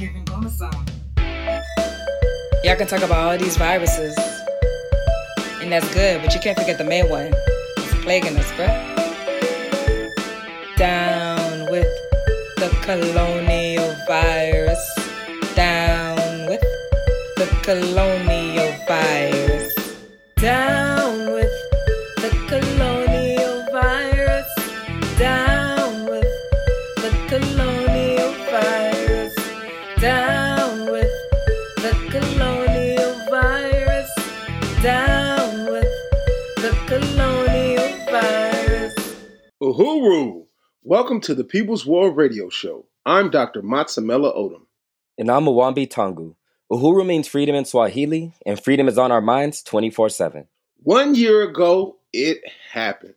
Kevin Gomezon. Y'all can talk about all these viruses, and that's good, but you can't forget the main one. It's plaguing us, bruh. Down with the colonial virus. Down with the colonial Uhuru! Welcome to the People's War Radio Show. I'm Dr. Matsamela Odom. And I'm Mwambi Tangu. Uhuru means freedom in Swahili, and freedom is on our minds 24 7. One year ago, it happened.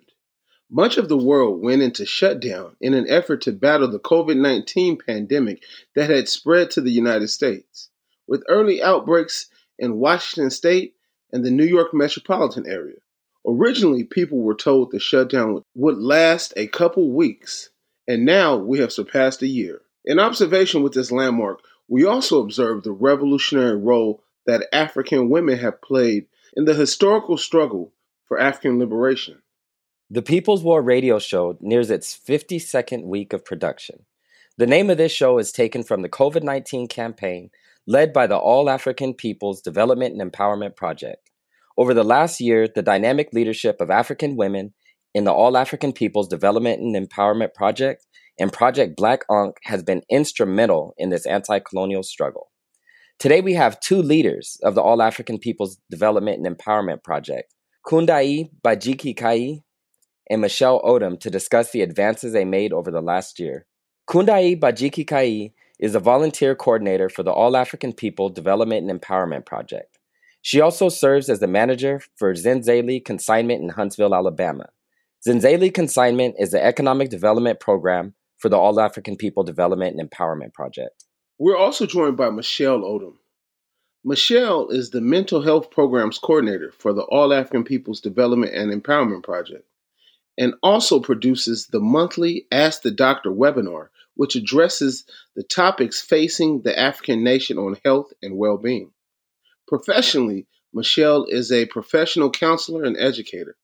Much of the world went into shutdown in an effort to battle the COVID 19 pandemic that had spread to the United States, with early outbreaks in Washington state and the New York metropolitan area. Originally, people were told the shutdown would last a couple weeks, and now we have surpassed a year. In observation with this landmark, we also observe the revolutionary role that African women have played in the historical struggle for African liberation. The People's War radio show nears its 52nd week of production. The name of this show is taken from the COVID 19 campaign led by the All African People's Development and Empowerment Project. Over the last year, the dynamic leadership of African women in the All African People's Development and Empowerment Project and Project Black Ankh has been instrumental in this anti colonial struggle. Today, we have two leaders of the All African People's Development and Empowerment Project, Kundai Bajiki Kai and Michelle Odom, to discuss the advances they made over the last year. Kundai Bajiki Kai is a volunteer coordinator for the All African People Development and Empowerment Project. She also serves as the manager for Zenzele Consignment in Huntsville, Alabama. Zenzele Consignment is the economic development program for the All African People Development and Empowerment Project. We're also joined by Michelle Odom. Michelle is the mental health programs coordinator for the All African People's Development and Empowerment Project and also produces the monthly Ask the Doctor webinar, which addresses the topics facing the African nation on health and well being. Professionally, Michelle is a professional counselor and educator.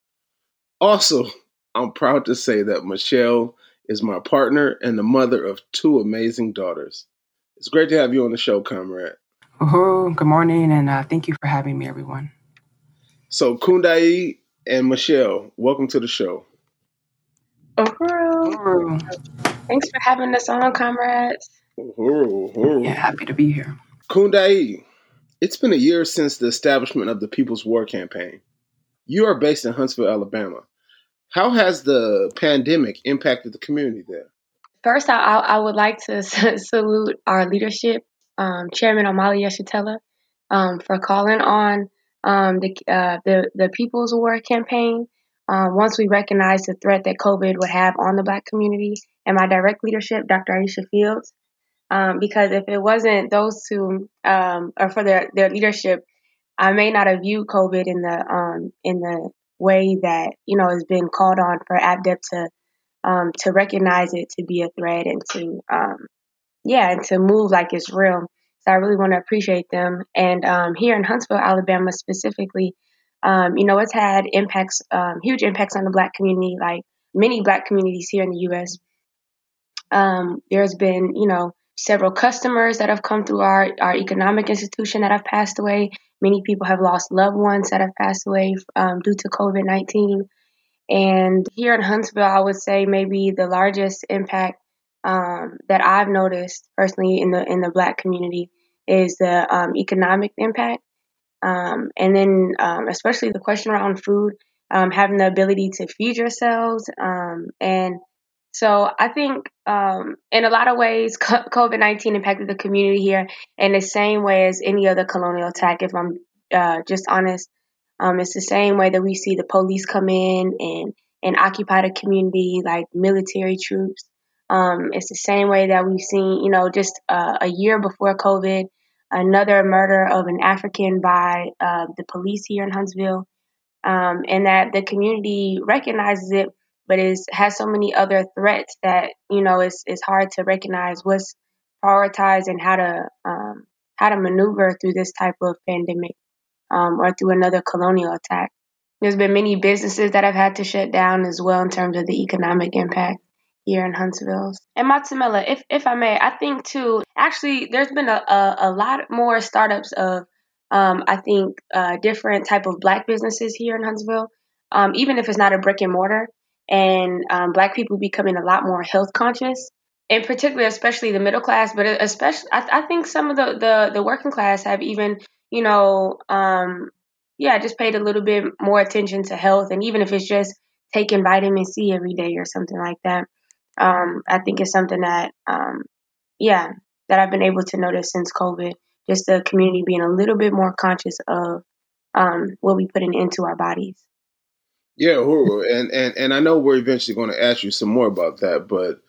Also, I'm proud to say that Michelle is my partner and the mother of two amazing daughters. It's great to have you on the show, comrade. Uhuru, good morning, and uh, thank you for having me, everyone. So, Kundai and Michelle, welcome to the show. Uhuru. Uhuru. Thanks for having us on, comrades. Uhuru, uhuru. Yeah, happy to be here. Kundai, it's been a year since the establishment of the People's War Campaign. You are based in Huntsville, Alabama. How has the pandemic impacted the community there? First, I, I would like to salute our leadership, um, Chairman Omali Yeshitela, um, for calling on um, the, uh, the the People's War campaign. Um, once we recognized the threat that COVID would have on the Black community, and my direct leadership, Dr. Aisha Fields, um, because if it wasn't those two, um, or for their their leadership, I may not have viewed COVID in the um, in the way that you know has been called on for APDEP to um, to recognize it to be a threat and to um, yeah and to move like it's real. So I really want to appreciate them. And um, here in Huntsville, Alabama specifically, um, you know, it's had impacts, um, huge impacts on the Black community, like many Black communities here in the U.S. Um, there's been, you know, several customers that have come through our, our economic institution that have passed away. Many people have lost loved ones that have passed away um, due to COVID 19. And here in Huntsville, I would say maybe the largest impact um, that I've noticed personally in the in the Black community is the um, economic impact, um, and then um, especially the question around food, um, having the ability to feed yourselves, um, and so I think in a lot of ways, COVID nineteen impacted the community here in the same way as any other colonial attack. If I'm uh, just honest, it's the same way that we see the police come in and and occupy the community like military troops. Um, it's the same way that we've seen, you know, just uh, a year before COVID, another murder of an African by uh, the police here in Huntsville, um, and that the community recognizes it, but it has so many other threats that you know it's it's hard to recognize what's prioritized and how to um, how to maneuver through this type of pandemic um, or through another colonial attack. There's been many businesses that have had to shut down as well in terms of the economic impact here in Huntsville. And Matsamela, if if I may, I think too. Actually, there's been a, a, a lot more startups of um, I think uh, different type of black businesses here in Huntsville. Um, even if it's not a brick and mortar, and um, black people becoming a lot more health conscious in particular, especially the middle class, but especially I, I, think some of the, the, the working class have even, you know, um, yeah, just paid a little bit more attention to health, and even if it's just taking vitamin C every day or something like that, um, I think it's something that, um, yeah, that I've been able to notice since COVID. Just the community being a little bit more conscious of um, what we putting into our bodies. Yeah, and and and I know we're eventually going to ask you some more about that, but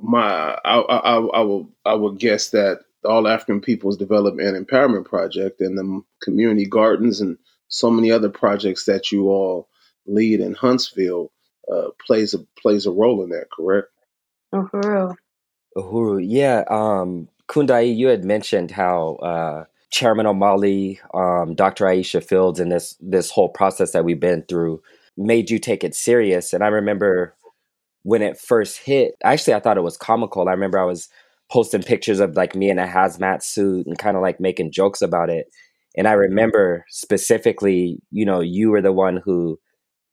my I, I, I will I will guess that the All African Peoples Development and Empowerment Project and the community gardens and so many other projects that you all lead in Huntsville uh, plays a plays a role in that. Correct? Uhuru. Uhuru, yeah. Um, Kundai, you had mentioned how uh, Chairman Omali, um, Dr. Aisha Fields, and this this whole process that we've been through made you take it serious. And I remember when it first hit, actually, I thought it was comical. I remember I was posting pictures of like me in a hazmat suit and kind of like making jokes about it. And I remember specifically, you know, you were the one who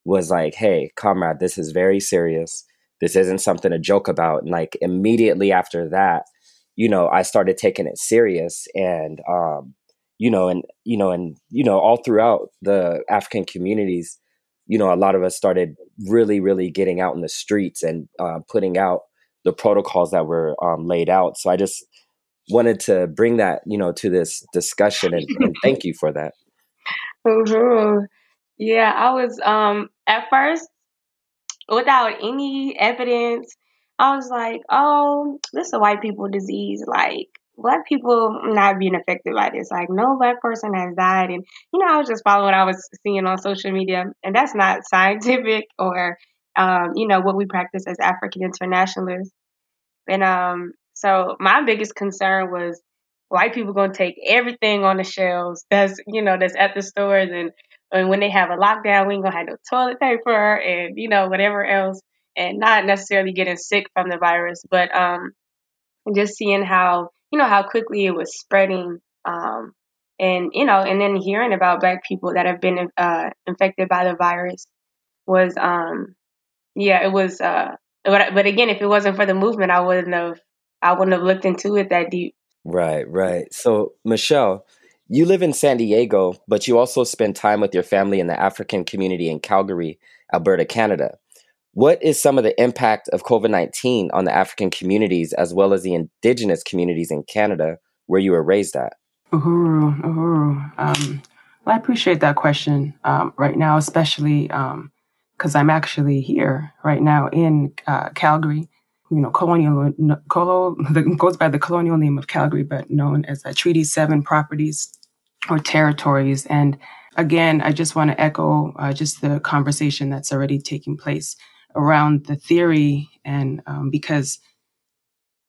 was like, hey, comrade, this is very serious. This isn't something to joke about. And like immediately after that, you know, I started taking it serious and, um, you know, and, you know, and, you know, all throughout the African communities, you know, a lot of us started really, really getting out in the streets and uh, putting out the protocols that were um, laid out. So I just wanted to bring that, you know, to this discussion and, and thank you for that. Mm-hmm. Yeah, I was um at first without any evidence. I was like, "Oh, this is a white people disease. Like, black people not being affected by this. Like no black person has died. And you know, I was just following what I was seeing on social media, and that's not scientific or um, you know what we practice as African internationalists. And um, so my biggest concern was white people going to take everything on the shelves that's you know that's at the stores and and when they have a lockdown, we ain't gonna have no toilet paper and you know whatever else, and not necessarily getting sick from the virus, but um, just seeing how you know how quickly it was spreading um, and you know and then hearing about black people that have been uh, infected by the virus was um yeah it was uh but, but again if it wasn't for the movement i wouldn't have i wouldn't have looked into it that deep. Right right. So michelle you live in san diego but you also spend time with your family in the african community in calgary alberta canada what is some of the impact of COVID 19 on the African communities as well as the indigenous communities in Canada where you were raised at? Uhuru, uhuru. Um, well, I appreciate that question um, right now, especially because um, I'm actually here right now in uh, Calgary. You know, colonial, colo, goes by the colonial name of Calgary, but known as Treaty 7 properties or territories. And again, I just want to echo uh, just the conversation that's already taking place around the theory and um, because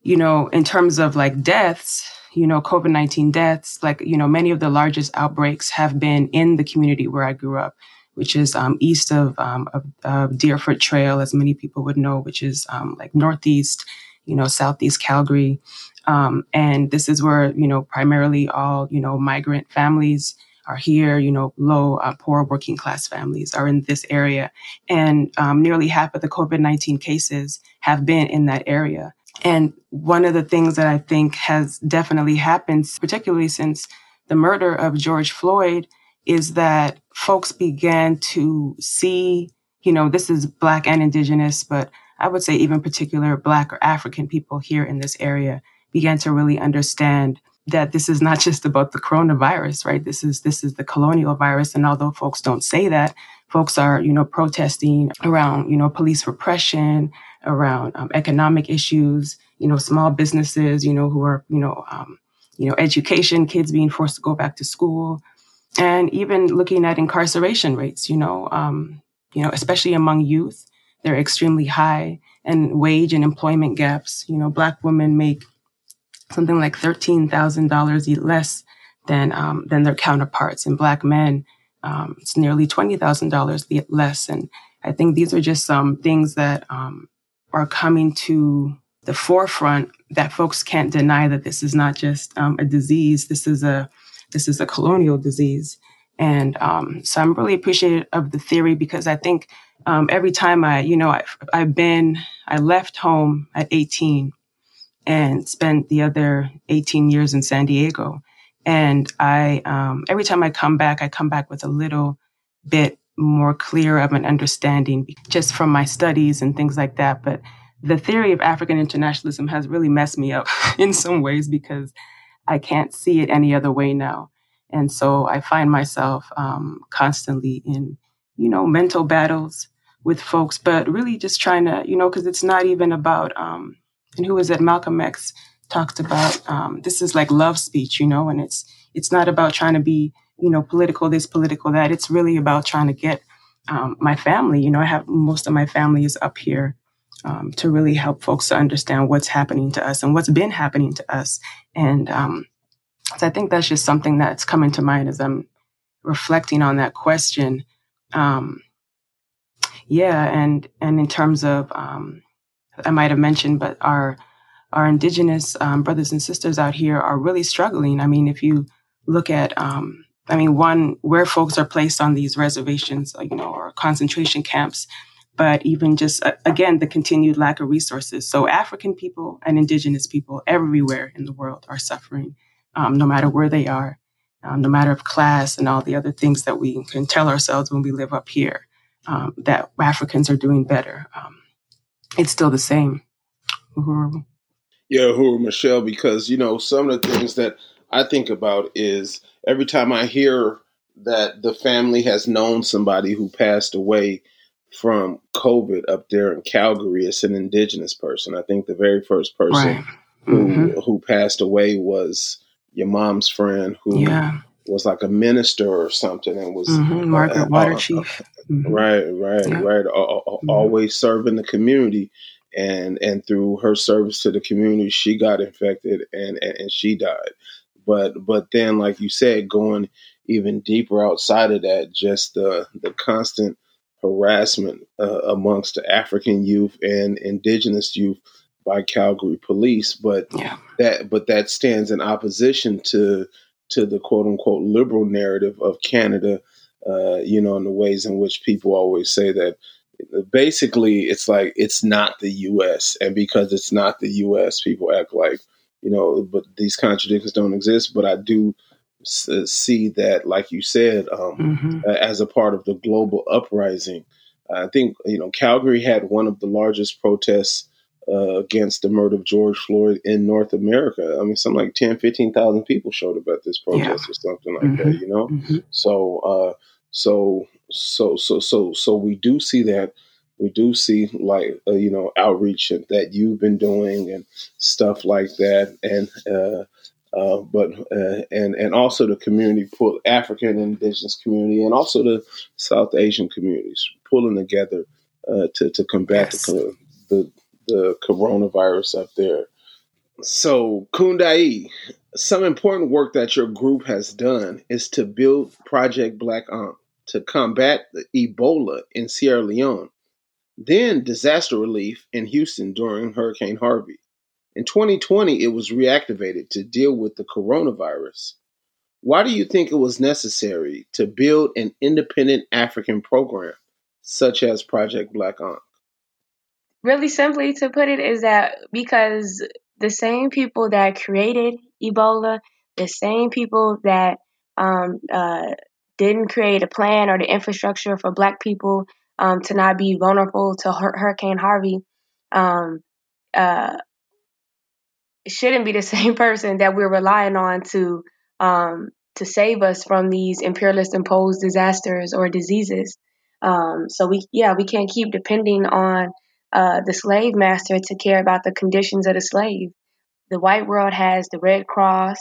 you know in terms of like deaths you know covid-19 deaths like you know many of the largest outbreaks have been in the community where i grew up which is um, east of, um, of, of, deerfoot trail as many people would know which is um, like northeast you know southeast calgary. Um, and this is where you know primarily all you know migrant families are here, you know, low, uh, poor working class families are in this area. And um, nearly half of the COVID 19 cases have been in that area. And one of the things that I think has definitely happened, particularly since the murder of George Floyd, is that folks began to see, you know, this is Black and Indigenous, but I would say even particular Black or African people here in this area began to really understand that this is not just about the coronavirus, right? This is this is the colonial virus, and although folks don't say that, folks are you know protesting around you know police repression, around um, economic issues, you know small businesses, you know who are you know um, you know education, kids being forced to go back to school, and even looking at incarceration rates, you know, um, you know especially among youth, they're extremely high, and wage and employment gaps. You know, black women make something like $13,000 less than, um, than their counterparts. And Black men, um, it's nearly $20,000 less. And I think these are just some things that um, are coming to the forefront that folks can't deny that this is not just um, a disease. This is a this is a colonial disease. And um, so I'm really appreciative of the theory because I think um, every time I, you know, I've, I've been, I left home at 18 and spent the other 18 years in San Diego. And I, um, every time I come back, I come back with a little bit more clear of an understanding just from my studies and things like that. But the theory of African internationalism has really messed me up in some ways because I can't see it any other way now. And so I find myself um, constantly in, you know, mental battles with folks, but really just trying to, you know, because it's not even about, um, and who is it? Malcolm X talked about um, this is like love speech, you know, and it's it's not about trying to be, you know, political this, political that. It's really about trying to get um, my family. You know, I have most of my family is up here um, to really help folks to understand what's happening to us and what's been happening to us. And um, so I think that's just something that's coming to mind as I'm reflecting on that question. Um, yeah, and and in terms of, um, I might have mentioned, but our our indigenous um, brothers and sisters out here are really struggling. I mean, if you look at, um, I mean, one where folks are placed on these reservations, uh, you know, or concentration camps, but even just uh, again the continued lack of resources. So African people and indigenous people everywhere in the world are suffering um, no matter where they are, um, no matter of class and all the other things that we can tell ourselves when we live up here um, that Africans are doing better. It's still the same. Uhuru. Yeah, Uhuru Michelle, because you know some of the things that I think about is every time I hear that the family has known somebody who passed away from COVID up there in Calgary, it's an indigenous person. I think the very first person right. who mm-hmm. who passed away was your mom's friend who yeah. Was like a minister or something and was mm-hmm. Margaret uh, Water uh, Chief. Mm-hmm. Right, right, yeah. right. Mm-hmm. Always serving the community, and and through her service to the community, she got infected and, and and she died. But but then, like you said, going even deeper outside of that, just the the constant harassment uh, amongst the African youth and indigenous youth by Calgary police, but yeah. that but that stands in opposition to to the quote unquote liberal narrative of Canada. Uh, you know, in the ways in which people always say that basically it's like it's not the U.S. and because it's not the U.S., people act like you know. But these contradictions don't exist. But I do see that, like you said, um, mm-hmm. as a part of the global uprising. I think you know Calgary had one of the largest protests uh, against the murder of George Floyd in North America. I mean, something like 10, 15,000 people showed up at this protest yeah. or something like mm-hmm. that, you know? Mm-hmm. So, uh, so, so, so, so, so we do see that. We do see like, uh, you know, outreach that you've been doing and stuff like that. And, uh, uh, but uh, and and also the community pull African and indigenous community and also the South Asian communities pulling together uh, to to combat yes. the, the the coronavirus up there. So, Kundai, some important work that your group has done is to build Project Black Ankh to combat the Ebola in Sierra Leone, then disaster relief in Houston during Hurricane Harvey. In 2020, it was reactivated to deal with the coronavirus. Why do you think it was necessary to build an independent African program such as Project Black Ankh? Really simply to put it is that because the same people that created Ebola, the same people that um, uh, didn't create a plan or the infrastructure for Black people um, to not be vulnerable to Hurricane Harvey, um, uh, shouldn't be the same person that we're relying on to um, to save us from these imperialist imposed disasters or diseases. Um, so we, yeah, we can't keep depending on uh, the slave master to care about the conditions of the slave. The white world has the Red Cross.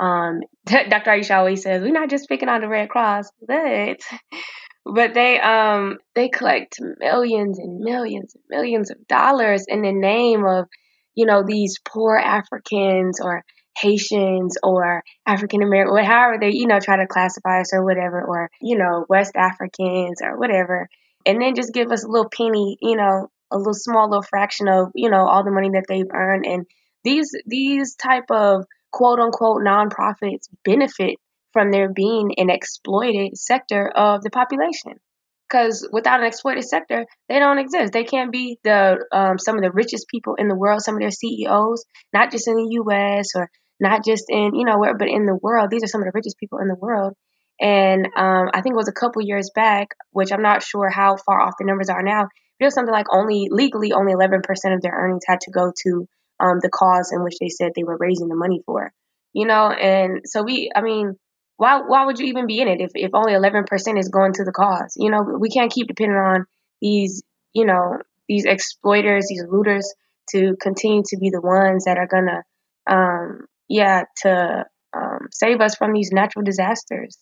Um, Dr. Aisha always says we're not just picking on the Red Cross, but but they um they collect millions and millions and millions of dollars in the name of you know, these poor Africans or Haitians or African American, or however they, you know, try to classify us or whatever, or, you know, West Africans or whatever. And then just give us a little penny, you know, a little small little fraction of, you know, all the money that they've earned. And these these type of quote unquote nonprofits benefit from there being an exploited sector of the population. Because without an exploited sector, they don't exist. They can't be the um, some of the richest people in the world, some of their CEOs, not just in the U.S. or not just in you know where, but in the world. These are some of the richest people in the world. And um, I think it was a couple years back, which I'm not sure how far off the numbers are now. Was something like only legally only 11% of their earnings had to go to um, the cause in which they said they were raising the money for. You know, and so we, I mean, why why would you even be in it if, if only 11% is going to the cause? You know, we can't keep depending on these, you know, these exploiters, these looters to continue to be the ones that are gonna, um, yeah, to um, save us from these natural disasters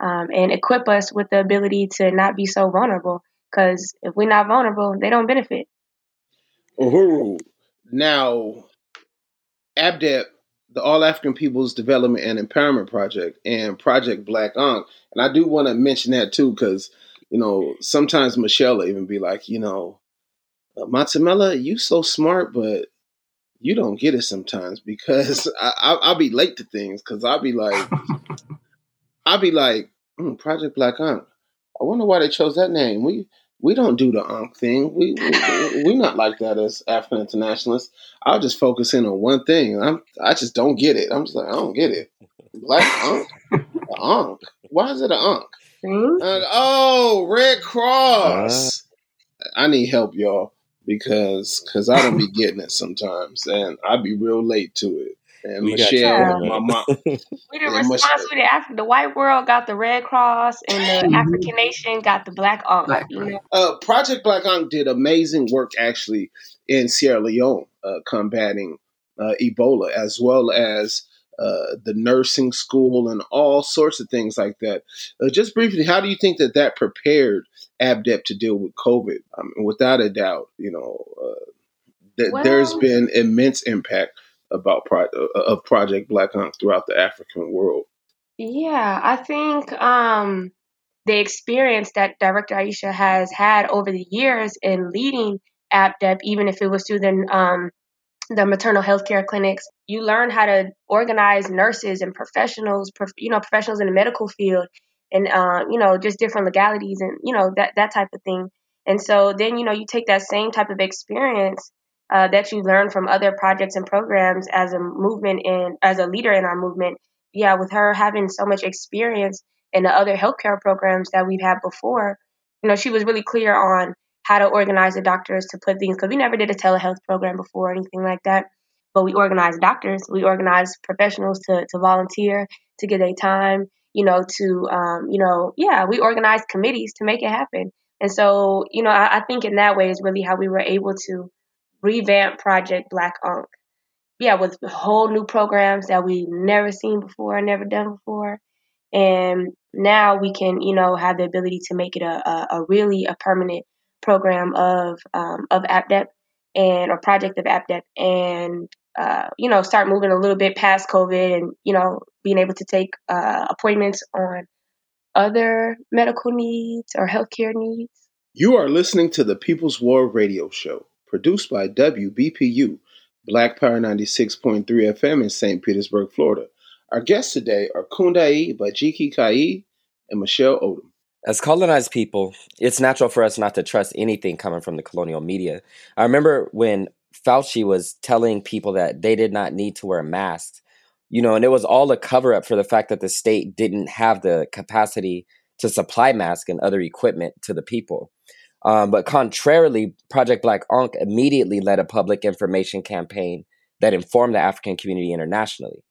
um, and equip us with the ability to not be so vulnerable. Because if we're not vulnerable, they don't benefit. Uhuru. Now, ABDEP the All African Peoples Development and Empowerment Project and Project Black Ankh. And I do want to mention that too, because, you know, sometimes Michelle will even be like, you know, uh, Matsamela, you so smart, but you don't get it sometimes because I, will be late to things because I'll be like, I'll be like, mm, Project Black Ankh. I wonder why they chose that name. We we don't do the Ankh thing. We, we we not like that as African internationalists. I'll just focus in on one thing. I'm I just don't get it. I'm just like I don't get it. Black Ankh, the Ankh. Why is it an Ankh? Mm-hmm. Uh, oh, Red Cross. Uh, I need help, y'all, because because I don't be getting it sometimes, and I be real late to it. And we Michelle, my mom. we the response with the The white world got the Red Cross, and the mm-hmm. African nation got the Black Ankh. You know? uh, Project Black Ankh did amazing work actually in Sierra Leone, uh, combating uh, Ebola, as well as uh, the nursing school and all sorts of things like that. Uh, just briefly, how do you think that that prepared ABDEP to deal with COVID? I mean, without a doubt, you know, uh, th- well, there's been immense impact about pro- uh, of Project Black Ankh throughout the African world? Yeah, I think um, the experience that Director Aisha has had over the years in leading ABDEP, even if it was through the um, the maternal health care clinics, you learn how to organize nurses and professionals, prof- you know, professionals in the medical field, and uh, you know, just different legalities and you know that that type of thing. And so then you know you take that same type of experience uh, that you learn from other projects and programs as a movement and as a leader in our movement. Yeah, with her having so much experience in the other healthcare programs that we've had before, you know, she was really clear on how to organize the doctors to put things because we never did a telehealth program before or anything like that. But we organized doctors, we organized professionals to to volunteer, to get their time, you know, to um, you know, yeah, we organized committees to make it happen. And so, you know, I, I think in that way is really how we were able to revamp Project Black Ankh. Yeah, with whole new programs that we've never seen before, never done before. And now we can, you know, have the ability to make it a, a, a really a permanent program of um, of ABDEP and or project of ABDEP and uh, you know start moving a little bit past COVID and you know being able to take uh, appointments on other medical needs or healthcare needs. You are listening to the People's War Radio Show produced by WBPU, Black Power 96.3 FM in St. Petersburg, Florida. Our guests today are Kundai Bajiki Kai and Michelle Odom. As colonized people, it's natural for us not to trust anything coming from the colonial media. I remember when Fauci was telling people that they did not need to wear masks, you know, and it was all a cover up for the fact that the state didn't have the capacity to supply masks and other equipment to the people. Um, but contrarily, Project Black Ankh immediately led a public information campaign that informed the African community internationally.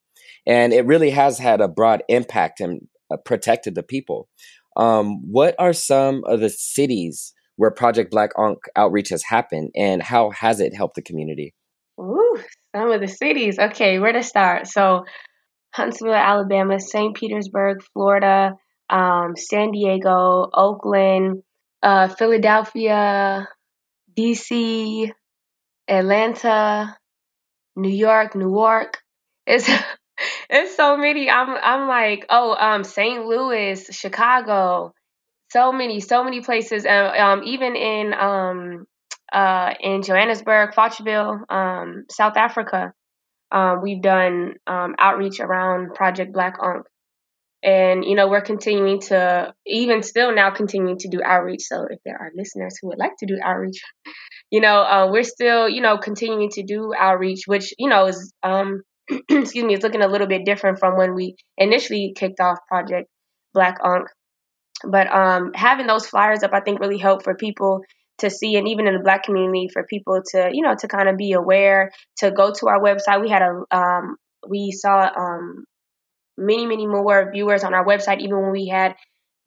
And it really has had a broad impact and uh, protected the people. Um, what are some of the cities where Project Black Ankh outreach has happened, and how has it helped the community? Ooh, some of the cities. Okay, where to start? So, Huntsville, Alabama, St. Petersburg, Florida, um, San Diego, Oakland, uh, Philadelphia, DC, Atlanta, New York, Newark. It's it's so many. I'm I'm like, oh, um, St. Louis, Chicago, so many, so many places. Uh, um, even in um, uh, in Johannesburg, Fochville, um, South Africa, um, we've done um, outreach around Project Black Ankh. And, you know, we're continuing to, even still now, continuing to do outreach. So if there are listeners who would like to do outreach, you know, uh, we're still, you know, continuing to do outreach, which, you know, is, um, excuse me, it's looking a little bit different from when we initially kicked off Project Black Ankh. But um, having those flyers up, I think, really helped for people to see, and even in the Black community, for people to, you know, to kind of be aware, to go to our website. We had a, um, we saw um, many, many more viewers on our website, even when we had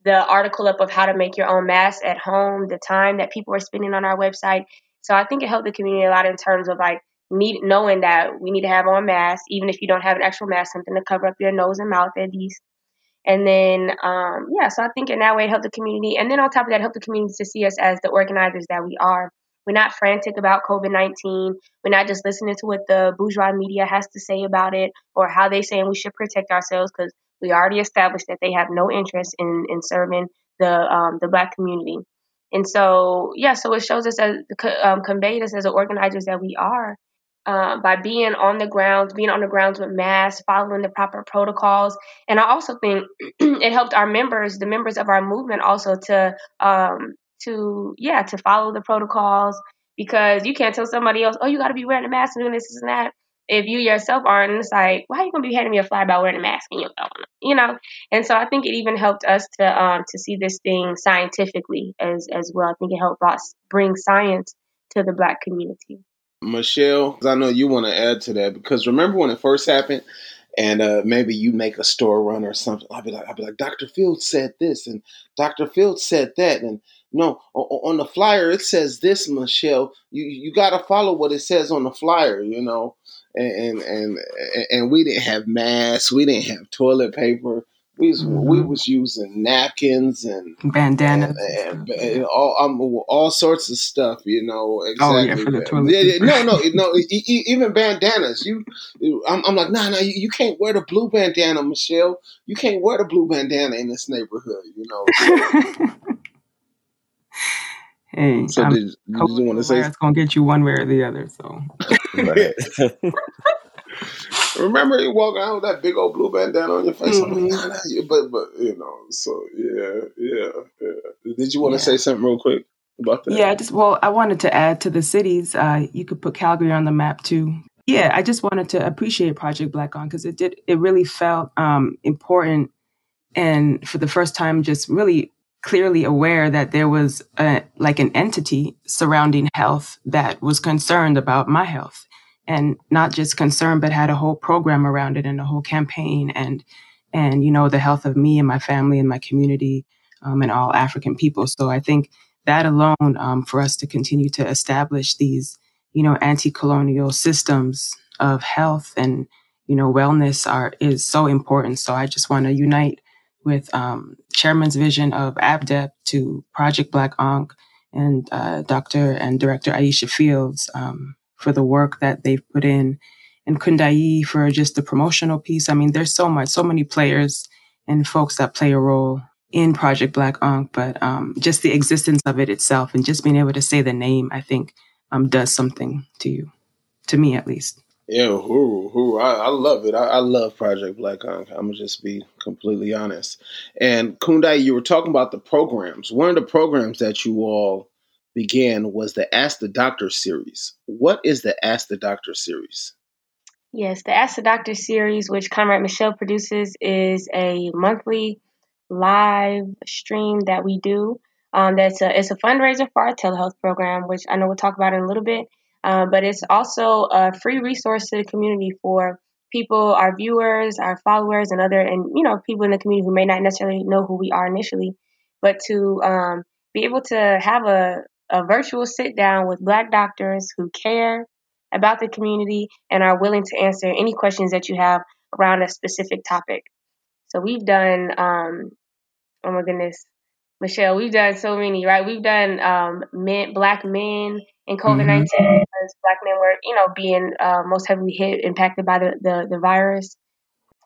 the article up of how to make your own mask at home, the time that people were spending on our website. So I think it helped the community a lot in terms of like need knowing that we need to have on masks, even if you don't have an actual mask, something to cover up your nose and mouth at least. And then, um, yeah, so I think in that way, it helped the community. And then on top of that, helped the community to see us as the organizers that we are. We're not frantic about COVID 19. We're not just listening to what the bourgeois media has to say about it or how they saying we should protect ourselves because we already established that they have no interest in, in serving the um, the black community. And so, yeah, so it shows us as um, conveyed us as the organizers that we are uh, by being on the grounds, being on the grounds with masks, following the proper protocols. And I also think it helped our members, the members of our movement, also to um, to yeah to follow the protocols because you can't tell somebody else, oh, you got to be wearing a mask and doing this, this and that. If you yourself aren't, it's like, why are you gonna be handing me a fly by wearing a mask and you you know? And so I think it even helped us to um to see this thing scientifically as as well. I think it helped us bring science to the black community. Michelle, I know you want to add to that because remember when it first happened, and uh, maybe you make a store run or something. I'll be like, I'll be like, Dr. Fields said this, and Dr. Fields said that, and no, on the flyer it says this, Michelle. You you got to follow what it says on the flyer, you know. And and and, and we didn't have masks, we didn't have toilet paper we was, mm-hmm. we was using napkins and bandanas and, and, and all um, all sorts of stuff. You know exactly. Oh yeah, for the toilet. Yeah, yeah, no, no, no. even bandanas. You, I'm, I'm like, nah, nah. You, you, can't wear the blue bandana, Michelle. You can't wear the blue bandana in this neighborhood. You know. hey, so did, did you want to say it's gonna get you one way or the other? So. Remember you walking around with that big old blue bandana on your face? Mm-hmm. Like, nah, nah, but but you know, so yeah, yeah, yeah. Did you want to yeah. say something real quick about that? Yeah, I just well, I wanted to add to the cities. Uh, you could put Calgary on the map too. Yeah, I just wanted to appreciate Project Black Ankh because it did. It really felt um, important, and for the first time, just really clearly aware that there was a, like an entity surrounding health that was concerned about my health and not just concerned, but had a whole program around it and a whole campaign and and you know the health of me and my family and my community um, and all African people. So I think that alone um, for us to continue to establish these you know anti-colonial systems of health and you know wellness are is so important. So I just want to unite with um, Chairman's vision of ABDEP to Project Black Ankh and uh, Dr. and Director Aisha Fields um, for the work that they've put in, and Kundai for just the promotional piece. I mean, there's so much, so many players and folks that play a role in Project Black Ankh, but um, just the existence of it itself and just being able to say the name, I think, um, does something to you, to me at least. Yeah, who, who, I, I love it. I, I, love Project Black. I'm gonna just be completely honest. And Kundai, you were talking about the programs. One of the programs that you all began was the Ask the Doctor series. What is the Ask the Doctor series? Yes, the Ask the Doctor series, which Comrade Michelle produces, is a monthly live stream that we do. Um, that's a it's a fundraiser for our telehealth program, which I know we'll talk about in a little bit. Uh, but it's also a free resource to the community for people, our viewers, our followers, and other and you know people in the community who may not necessarily know who we are initially, but to um, be able to have a a virtual sit down with Black doctors who care about the community and are willing to answer any questions that you have around a specific topic. So we've done, um, oh my goodness, Michelle, we've done so many, right? We've done um, men, Black men in COVID 19 mm-hmm. because black men were, you know, being uh, most heavily hit, impacted by the, the, the virus.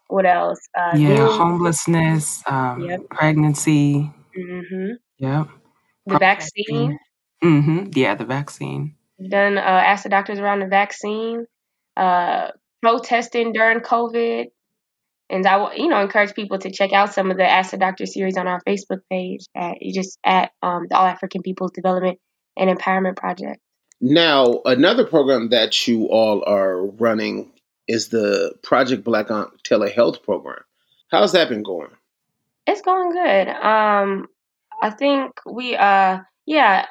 What else? Uh, yeah, homelessness, um, yep. pregnancy. Mm-hmm. Yep. The vaccine. Mm-hmm. Yeah, the vaccine. Done uh, asked the doctors around the vaccine, uh, protesting during COVID. And I, you know, encourage people to check out some of the Ask the Doctor series on our Facebook page at just at um, the All African People's Development and Empowerment Project. Now, another program that you all are running is the Project Black Ankh Telehealth program. How's that been going? It's going good. Um, I think we, uh, yeah,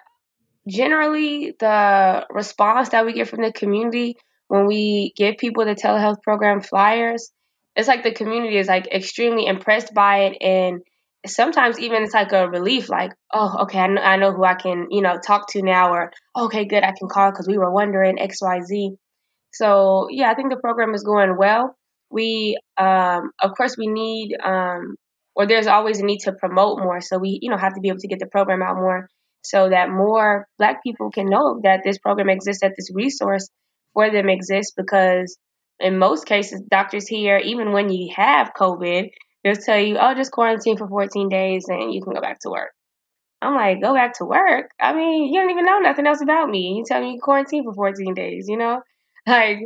generally the response that we get from the community when we give people the telehealth program flyers, it's like the community is like extremely impressed by it and sometimes even it's like a relief like oh okay I know, I know who i can you know talk to now or okay good i can call because we were wondering xyz so yeah i think the program is going well. We um, of course we need um, or there's always a need to promote more so we you know have to be able to get the program out more so that more black people can know that this program exists that this resource for them exists because in most cases doctors here even when you have covid they'll tell you, oh, just quarantine for 14 days and you can go back to work. I'm like, go back to work? I mean, you don't even know nothing else about me. You tell me you quarantine for 14 days, you know? Like,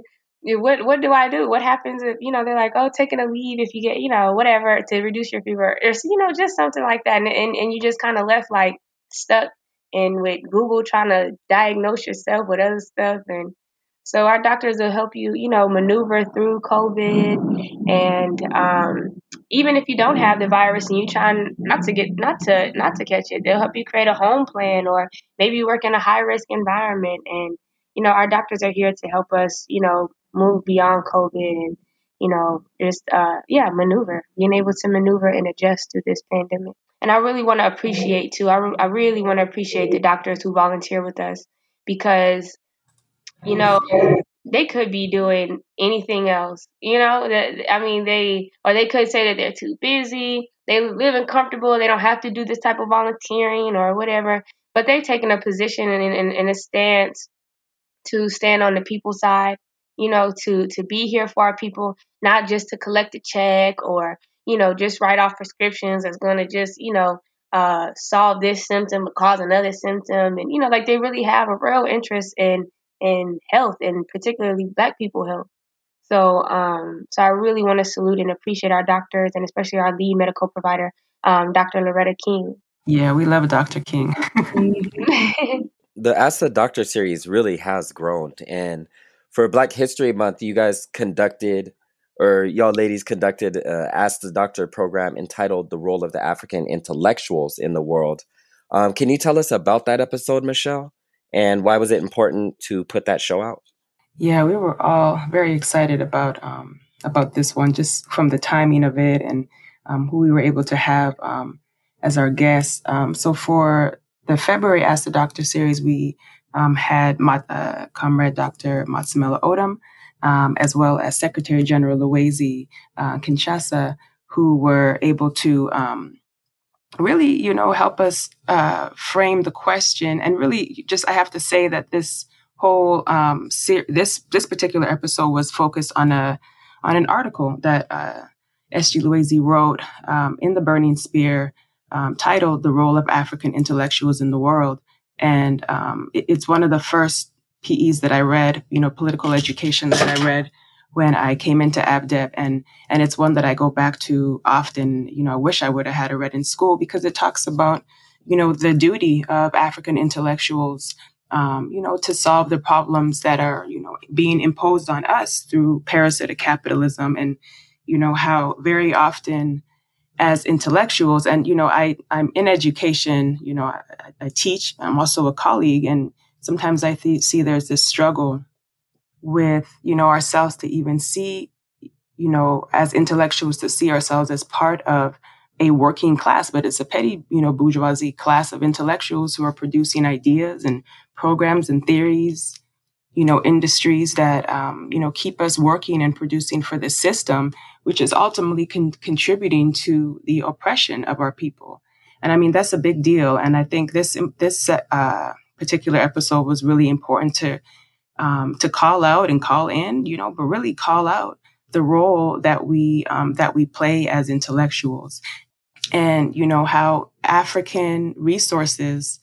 what what do I do? What happens if, you know, they're like, oh, taking a leave if you get, you know, whatever to reduce your fever or, you know, just something like that. And, and, and you just kind of left like stuck in with Google trying to diagnose yourself with other stuff. And so our doctors will help you, you know, maneuver through COVID, and um, even if you don't have the virus and you try not to get not to not to catch it, they'll help you create a home plan, or maybe you work in a high risk environment. And you know, our doctors are here to help us, you know, move beyond COVID and you know, just uh, yeah, maneuver, being able to maneuver and adjust to this pandemic. And I really want to appreciate too. I, I really want to appreciate the doctors who volunteer with us because you know, they could be doing anything else. You know, that I mean, they or they could say that they're too busy. They live in comfortable. They don't have to do this type of volunteering or whatever. But they're taking a position and in a stance to stand on the people's side. You know, to to be here for our people, not just to collect a check or you know just write off prescriptions that's going to just you know uh, solve this symptom but cause another symptom. And you know, like they really have a real interest in in health and particularly black people health. So, um, so I really want to salute and appreciate our doctors and especially our lead medical provider, um, Dr. Loretta King. Yeah, we love Dr. King. the Ask the Doctor series really has grown. And for Black History Month, you guys conducted, or y'all ladies conducted, uh, Ask the Doctor program entitled The Role of the African Intellectuals in the World. Um, can you tell us about that episode, Michelle? And why was it important to put that show out? Yeah, we were all very excited about um, about this one, just from the timing of it and um, who we were able to have um, as our guests. Um, so for the February Ask the Doctor series, we um, had my, uh, Comrade Dr. Matsamela Odom, um, as well as Secretary General Luwezi uh, Kinshasa, who were able to really, you know, help us uh, frame the question. And really, just I have to say that this whole um, ser- this this particular episode was focused on a on an article that uh, S.G. Luwezi wrote um, in the Burning Spear, um, titled "The Role of African Intellectuals in the World," and um, it, it's one of the first PEs that I read, you know, political education that I read when I came into ABDEP and and it's one that I go back to often. You know, I wish I would have had it read in school because it talks about, you know, the duty of African intellectuals, um, you know, to solve the problems that are, you know, being imposed on us through parasitic capitalism and, you know, how very often as intellectuals and you know I I'm in education you know I, I teach I'm also a colleague and sometimes I th- see there's this struggle with, you know, ourselves to even see, you know, as intellectuals to see ourselves as part of a working class, but it's a petty, you know, bourgeoisie class of intellectuals who are producing ideas and programs and theories, you know, industries that, um, you know, keep us working and producing for the system, which is ultimately con- contributing to the oppression of our people. And I mean, that's a big deal. And I think this, this, uh, particular episode was really important to um, to call out and call in, you know, but really call out the role that we um, that we play as intellectuals, and you know how African resources,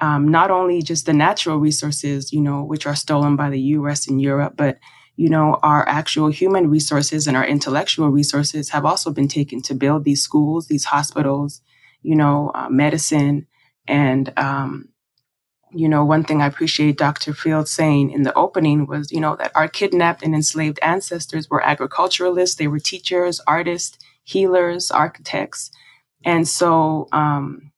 um, not only just the natural resources, you know, which are stolen by the U.S. and Europe, but you know our actual human resources and our intellectual resources have also been taken to build these schools, these hospitals, you know, uh, medicine, and um, you know, one thing I appreciate Dr. Field saying in the opening was, you know, that our kidnapped and enslaved ancestors were agriculturalists, they were teachers, artists, healers, architects. And so um,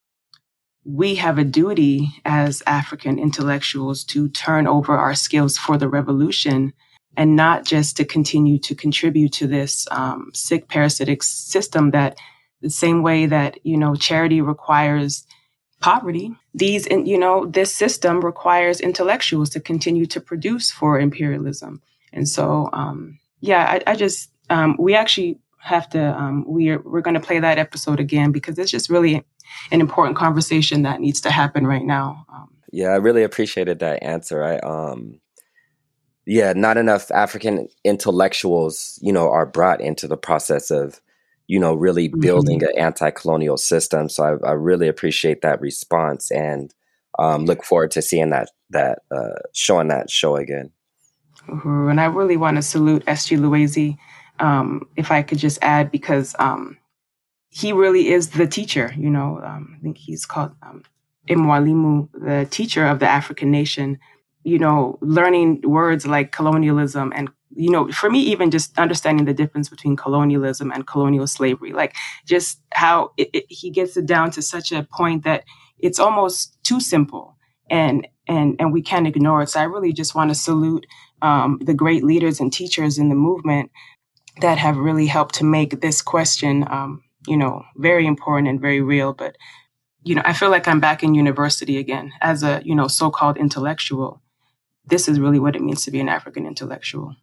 we have a duty as African intellectuals to turn over our skills for the revolution and not just to continue to contribute to this um, sick parasitic system that the same way that, you know, charity requires poverty. These, you know, this system requires intellectuals to continue to produce for imperialism. And so, um, yeah, I, I just, um, we actually have to, um, we're, we're going to play that episode again because it's just really an important conversation that needs to happen right now. Um, yeah, I really appreciated that answer. I, um, yeah, not enough African intellectuals, you know, are brought into the process of you know, really building mm-hmm. an anti-colonial system. So I, I, really appreciate that response and um, look forward to seeing that that uh, showing that show again. And I really want to salute S.G. Luizi, um, if I could just add, because um, he really is the teacher. You know, um, I think he's called um, Imwalimu, the teacher of the African nation. You know, learning words like colonialism and you know, for me, even just understanding the difference between colonialism and colonial slavery, like just how it, it, he gets it down to such a point that it's almost too simple and and and we can't ignore it. So I really just want to salute um, the great leaders and teachers in the movement that have really helped to make this question, um, you know, very important and very real. But you know, I feel like I'm back in university again as a you know so-called intellectual. This is really what it means to be an African intellectual.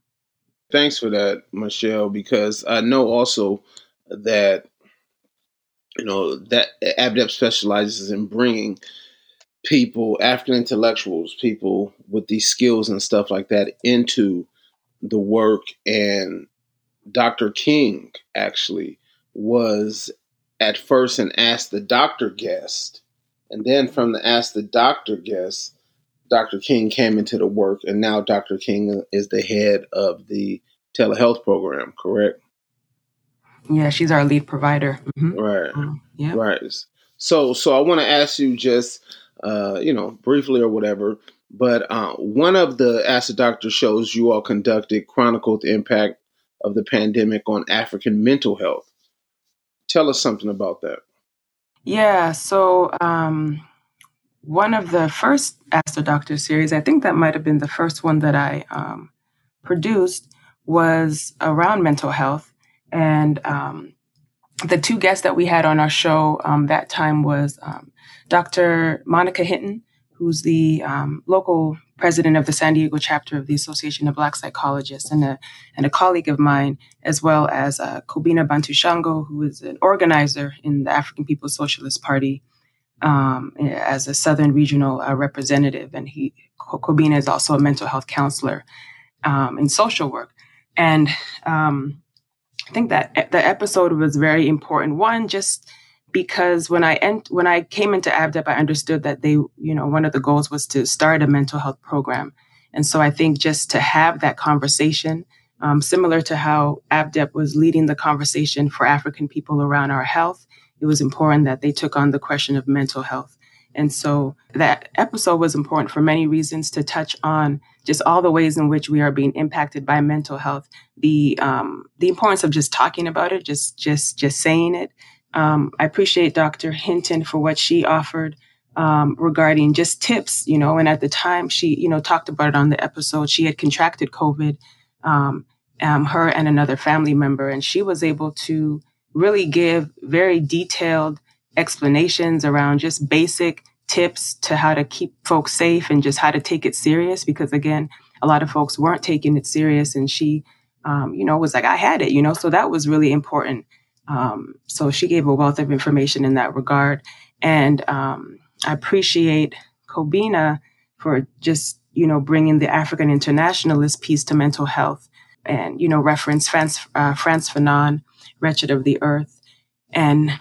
Thanks for that, Michelle, because I know also that you know that ABDEP specializes in bringing people, African intellectuals, people with these skills and stuff like that into the work. And Dr. King actually was at first an Ask the Doctor guest. And then from the Ask the Doctor guest, Dr. King came into the work, and now Dr. King is the head of the telehealth program, correct? Yeah, she's our lead provider. Mm-hmm. Right. Um, yeah. Right. So, so I want to ask you just, uh, you know, briefly or whatever, but uh, one of the Ask the Doctor shows you all conducted chronicled the impact of the pandemic on African mental health. Tell us something about that. Yeah. So, um, one of the first Ask the Doctor series, I think that might have been the first one that I um, produced, was around mental health. And um, the two guests that we had on our show um, that time was um, Dr. Monica Hinton, who's the um, local president of the San Diego chapter of the Association of Black Psychologists, and a, and a colleague of mine, as well as uh, Kobina Bantu Shango, who is an organizer in the African People's Socialist Party um, as a Southern regional uh, representative, and he Kobina is also a mental health counselor um, in social work. And um, I think that the episode was very important. One, just because when I ent- when I came into ABDEP, I understood that they, you know, one of the goals was to start a mental health program. And so I think just to have that conversation, um, similar to how ABDEP was leading the conversation for African people around our health, it was important that they took on the question of mental health. And so that episode was important for many reasons to touch on just all the ways in which we are being impacted by mental health, the um, the importance of just talking about it, just just just saying it. Um, I appreciate Dr. Hinton for what she offered um, regarding just tips, you know. And at the time, she you know talked about it on the episode. She had contracted COVID, um, um, her and another family member, and she was able to really give very detailed explanations around just basic tips to how to keep folks safe and just how to take it serious because again a lot of folks weren't taking it serious and she um, you know was like i had it you know? So that was really important. Um, so she gave a wealth of information in that regard. And um, i appreciate Kobina for just, you know, bringing the African internationalist piece to mental health and, you know, reference Frantz, uh, Frantz Fanon, Wretched of the Earth, and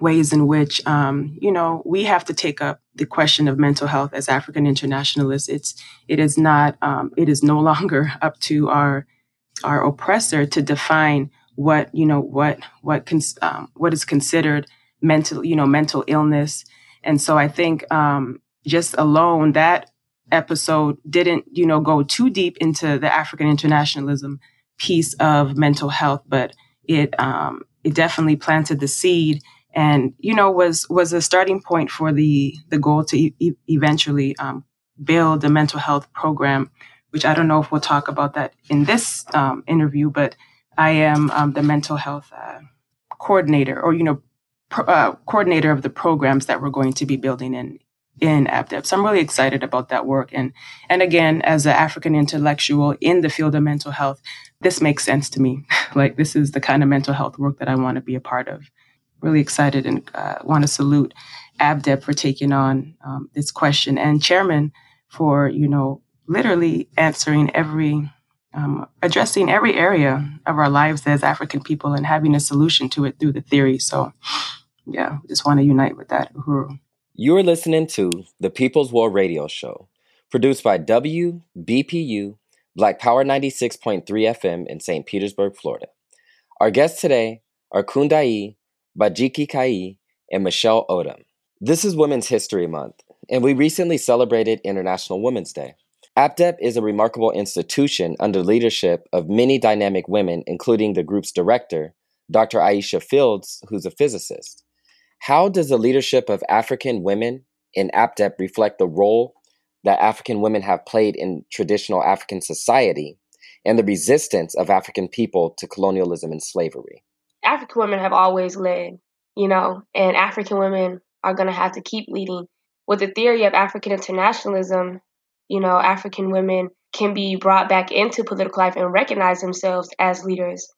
ways in which, um, you know, we have to take up the question of mental health as African internationalists. It's, it is not, um, it is no longer up to our, our oppressor to define what, you know, what, what, cons- um, what is considered mental, you know, mental illness. And so I think, um, just alone that episode didn't, you know, go too deep into the African internationalism piece of mental health, but it, um, it definitely planted the seed and you know was was a starting point for the the goal to e- eventually um, build a mental health program which i don't know if we'll talk about that in this um, interview but i am um, the mental health uh, coordinator or you know pro- uh, coordinator of the programs that we're going to be building in in ABDEP. So I'm really excited about that work. And and again, as an African intellectual in the field of mental health, this makes sense to me. like this is the kind of mental health work that I want to be a part of really excited and uh, want to salute ABDEP for taking on um, this question and Chairman for, you know, literally answering every, um, addressing every area of our lives as African people and having a solution to it through the theory. So, yeah, just want to unite with that. Uhuru. You are listening to the People's War Radio Show, produced by WBPU Black Power 96.3 FM in St. Petersburg, Florida. Our guests today are Kundai Bajiki Kai, and Michelle Odom. This is Women's History Month, and we recently celebrated International Women's Day. ABDEP is a remarkable institution under leadership of many dynamic women, including the group's director, Dr. Aisha Fields, who's a physicist. How does the leadership of African women in ABDEP reflect the role that African women have played in traditional African society and the resistance of African people to colonialism and slavery? African women have always led, you know, and African women are going to have to keep leading. With the theory of African internationalism, you know, African women can be brought back into political life and recognize themselves as leaders.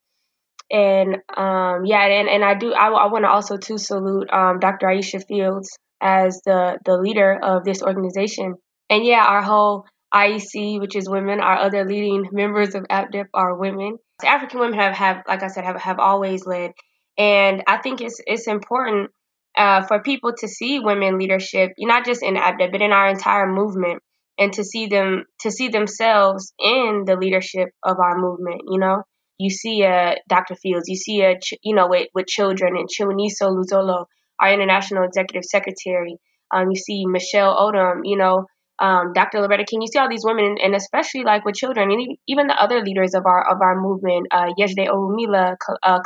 And um, yeah, and, and I do, I, I want to also to salute um, Dr. Aisha Fields as the, the leader of this organization. And yeah, our whole IEC, which is women, our other leading members of ABDEP are women. African women have, have like I said, have, have always led. And I think it's it's important uh, for people to see women leadership, not just in ABDEP, but in our entire movement, and to see them to see themselves in the leadership of our movement. You know, you see a Dr. Fields, you see a you know with, with children and Chiwoniso Luzolo, our international executive secretary. Um, you see Michelle Odom, you know, um, Dr. Loretta King. You see all these women, and especially like with children, and even the other leaders of our of our movement, uh, Yejide Orunmila, uh,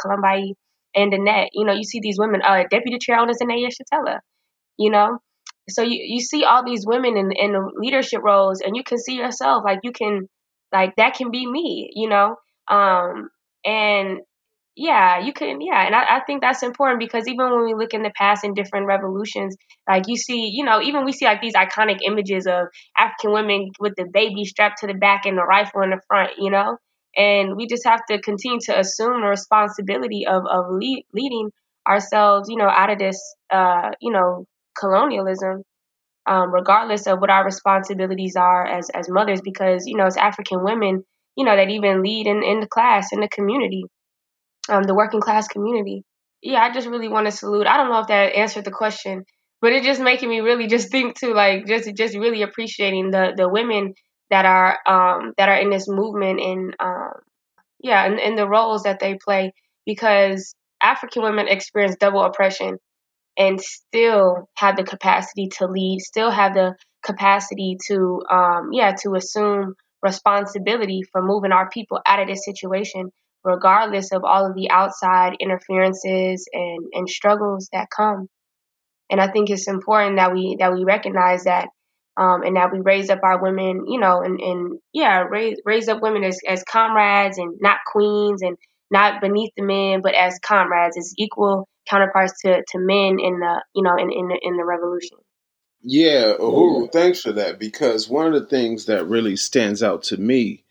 and Annette. You know, you see these women. Uh, Deputy Chair Ona Zené Yeshitela. You know, so you you see all these women in in leadership roles, and you can see yourself like you can like that can be me. You know, um, and yeah, you can. Yeah, and I, I think that's important because even when we look in the past in different revolutions, like you see, you know, even we see like these iconic images of African women with the baby strapped to the back and the rifle in the front, you know, and we just have to continue to assume the responsibility of of lead, leading ourselves, you know, out of this, uh, you know, colonialism, um, regardless of what our responsibilities are as as mothers, because you know, as African women, you know, that even lead in in the class in the community um, the working class community. Yeah, I just really want to salute. I don't know if that answered the question, but it just making me really just think too, like just just really appreciating the the women that are um, that are in this movement and um, yeah, and, and the roles that they play because African women experience double oppression and still have the capacity to lead, still have the capacity to um, yeah to assume responsibility for moving our people out of this situation regardless of all of the outside interferences and, and struggles that come. And I think it's important that we that we recognize that um, and that we raise up our women, you know, and, and yeah, raise raise up women as, as comrades and not queens and not beneath the men, but as comrades, as equal counterparts to, to men in the you know in in the, in the revolution. Yeah, Uhuru, thanks for that. Because one of the things that really stands out to me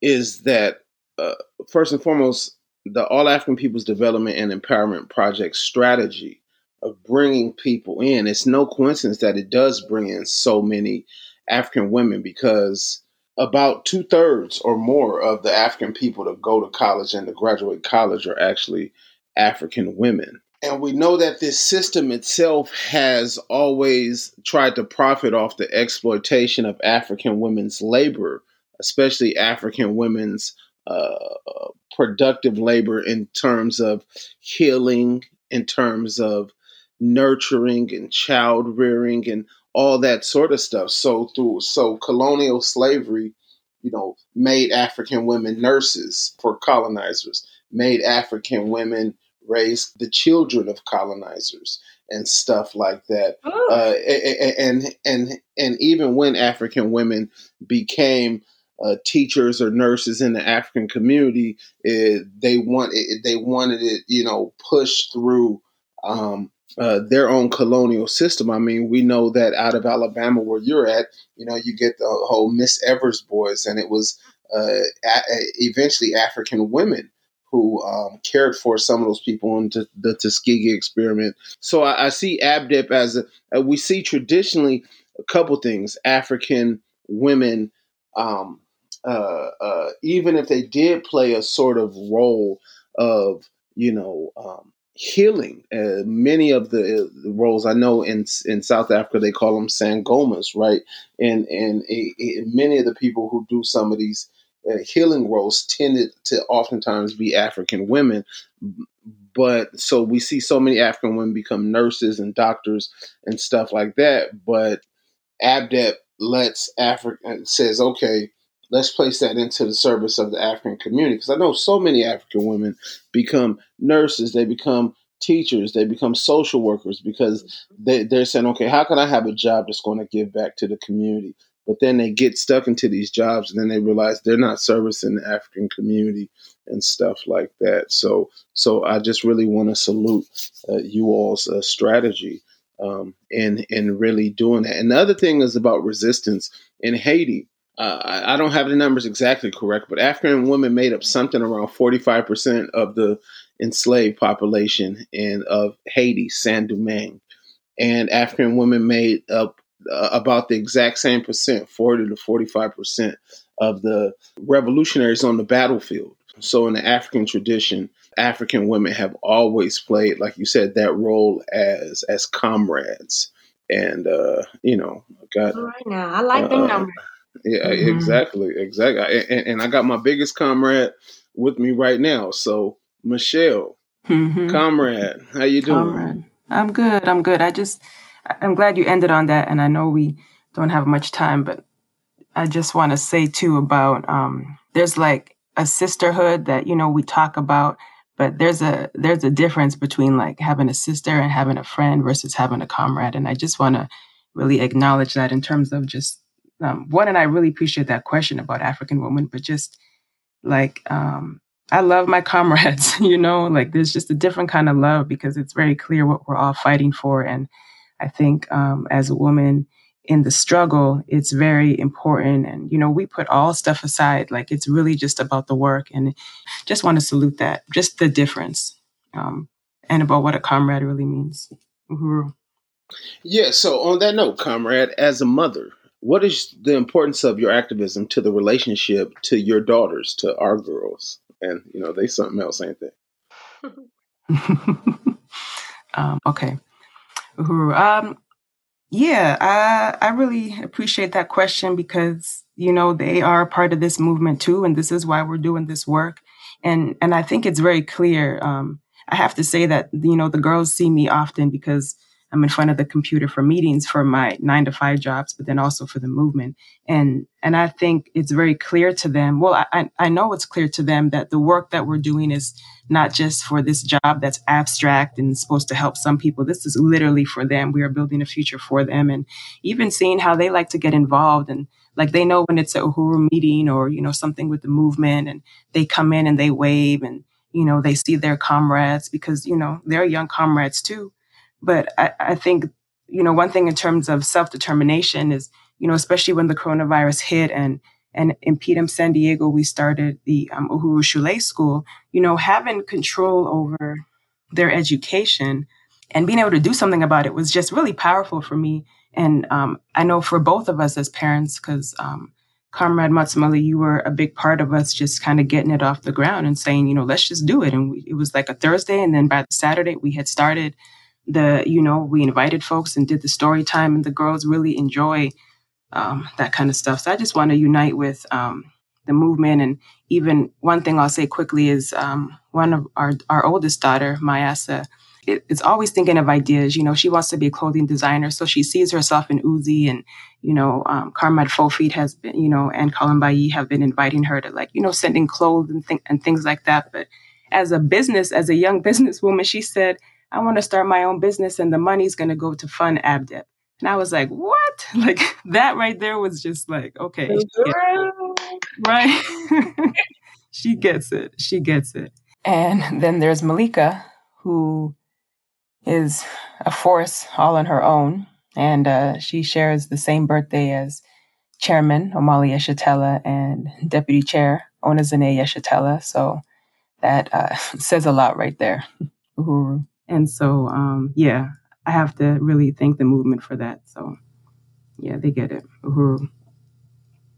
is that uh, first and foremost, the All African Peoples Development and Empowerment Project strategy of bringing people in. It's no coincidence that it does bring in so many African women because about two thirds or more of the African people that go to college and to graduate college are actually African women. And we know that this system itself has always tried to profit off the exploitation of African women's labor, especially African women's uh, productive labor in terms of healing, in terms of nurturing and child rearing and all that sort of stuff. So through so colonial slavery, you know, made African women nurses for colonizers, made African women raise the children of colonizers and stuff like that. Uh, and and and even when African women became uh, teachers or nurses in the African community, it, they want it, they wanted it, you know, pushed through um, uh, their own colonial system. I mean, we know that out of Alabama, where you're at, you know, you get the whole Miss Evers boys, and it was uh, a- eventually African women who um, cared for some of those people in t- the Tuskegee experiment. So I, I see ABDEP as a, uh, we see traditionally a couple things: African women, um, uh, uh, even if they did play a sort of role of you know um, healing. Uh, many of the, the, roles I know in in South Africa they call them sangomas, right? And and a, a, many of the people who do some of these Uh, healing roles tended to oftentimes be African women. But so we see so many African women become nurses and doctors and stuff like that. But ABDEP lets Africa uh, says, okay, let's place that into the service of the African community. Because I know so many African women become nurses, they become teachers, they become social workers because mm-hmm. they, they're saying, okay, how can I have a job that's going to give back to the community? But then they get stuck into these jobs and then they realize they're not servicing the African community and stuff like that. So, so I just really want to salute uh, you all's uh, strategy um, in in really doing that. And the other thing is about resistance in Haiti uh, I, I, don't have the numbers exactly correct, but African women made up something around 45% of the enslaved population in of Haiti, Saint Domingue. And African women made up about the exact same percent, 40 to 45% of the revolutionaries on the battlefield. So in the African tradition, African women have always played, like you said, that role as as comrades. And uh, you know, got all right now. I like uh, the numbers. Yeah, mm-hmm. exactly, exactly. And, and, I got my biggest comrade with me right now. So Michelle, mm-hmm. comrade, how you doing? Comrade. I'm good. I'm good. I just, I'm glad you ended on that. And I know we don't have much time, but I just want to say too about um, there's like a sisterhood that you know we talk about, but there's a there's a difference between like having a sister and having a friend versus having a comrade. And I just want to really acknowledge that in terms of just um, one, and I really appreciate that question about African women, but just like, um, I love my comrades, you know, like there's just a different kind of love because it's very clear what we're all fighting for. And I think um, as a woman in the struggle, it's very important. And, you know, we put all stuff aside, like it's really just about the work. And just want to salute that, just the difference um, and about what a comrade really means. Uhuru. Yeah. So on that note, comrade, as a mother, what is the importance of your activism to the relationship to your daughters, to our girls? And you know, they something else, ain't they? um, okay. Um, yeah, I I really appreciate that question because you know they are part of this movement too, and this is why we're doing this work. And and I think it's very clear. Um, I have to say that you know the girls see me often because I'm in front of the computer for meetings for my nine to five jobs, but then also for the movement. And and I think it's very clear to them. Well, I I know it's clear to them that the work that we're doing is not just for this job that's abstract and supposed to help some people. This is literally for them. We are building a future for them, and even seeing how they like to get involved and like they know when it's a Uhuru meeting or you know something with the movement, and they come in and they wave and you know they see their comrades because you know they're young comrades too but I, I think, you know, one thing in terms of self determination is, you know, especially when the coronavirus hit and and in PDM San Diego, we started the um, Uhuru Shule School, you know, having control over their education and being able to do something about it was just really powerful for me. And um, I know for both of us as parents, because um, Comrade Matsamela, you were a big part of us just kind of getting it off the ground and saying, you know, let's just do it. And we, it was like a Thursday, and then by the Saturday we had started the, you know, we invited folks and did the story time, and the girls really enjoy um, that kind of stuff. So I just want to unite with um, the movement. And even one thing I'll say quickly is um, one of our, our oldest daughter, Mayasa, is always thinking of ideas. You know, she wants to be a clothing designer, so she sees herself in Uzi, and you know, um, Carmad Fofeet has been, you know, and Colin Bayi have been inviting her to like, you know, sending clothes and, th- and things like that. But as a business, as a young businesswoman, she said, "I want to start my own business, and the money's going to go to fund ABDEP." And I was like, what? Like that right there was just like, okay. Right? she gets it. She gets it. And then there's Malika, who is a force all on her own. And uh, she shares the same birthday as Chairman Omali Yeshitela and Deputy Chair Ona Zené Yeshitela. So that uh, says a lot right there. Uhuru. And so, um, yeah, I have to really thank the movement for that. So, yeah, they get it. Uhuru.